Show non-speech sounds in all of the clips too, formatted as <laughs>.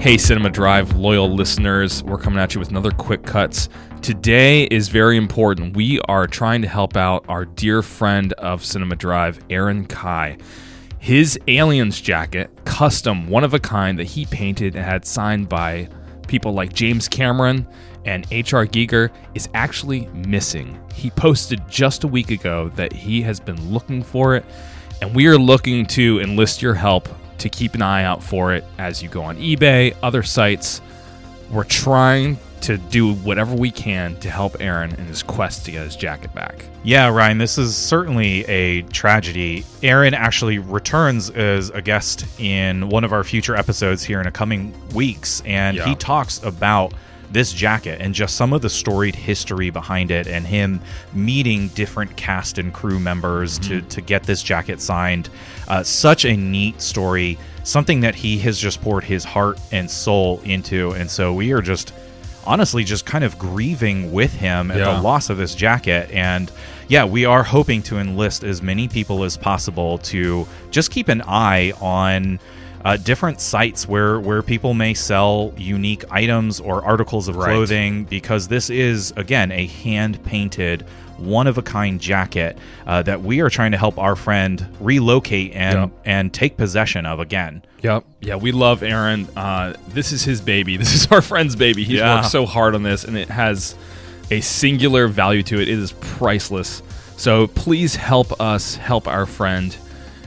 Hey, Cinema Drive loyal listeners, we're coming at you with another quick cuts. Today is very important. We are trying to help out our dear friend of Cinema Drive, Aaron Kai. His Aliens jacket, custom, one of a kind that he painted and had signed by people like James Cameron and H.R. Giger, is actually missing. He posted just a week ago that he has been looking for it, and we are looking to enlist your help to keep an eye out for it as you go on eBay, other sites. We're trying to do whatever we can to help Aaron in his quest to get his jacket back. Yeah, Ryan, this is certainly a tragedy. Aaron actually returns as a guest in one of our future episodes here in a coming weeks, and Yeah. he talks about this jacket and just some of the storied history behind it and him meeting different cast and crew members to, to get this jacket signed. Uh, such a neat story, something that he has just poured his heart and soul into. And so we are just honestly just kind of grieving with him at Yeah. the loss of this jacket and yeah we are hoping to enlist as many people as possible to just keep an eye on uh, different sites where where people may sell unique items or articles of Right. clothing because this is again a hand painted one of a kind jacket uh, that we are trying to help our friend relocate and Yep. and take possession of again Yep. Yeah, we love Aaron. Uh, this is his baby. <laughs> This is our friend's baby. He's Yeah. worked so hard on this, and it has a singular value to it. It is priceless. So please help us help our friend.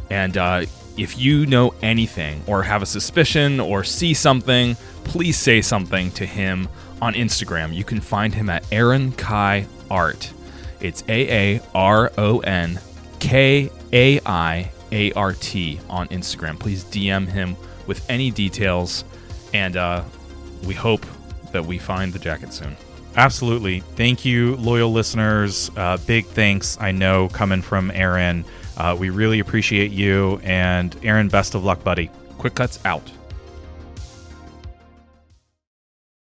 And uh, if you know anything, or have a suspicion, or see something, please say something to him on Instagram. You can find him at Aaron Kai Art. It's A A R O N K A I A R T on Instagram. Please DM him with any details, and uh, we hope that we find the jacket soon. Absolutely. Thank you, loyal listeners. Uh, big thanks, I know, coming from Aaron. Uh, we really appreciate you. And Aaron, best of luck, buddy. Quick cuts out.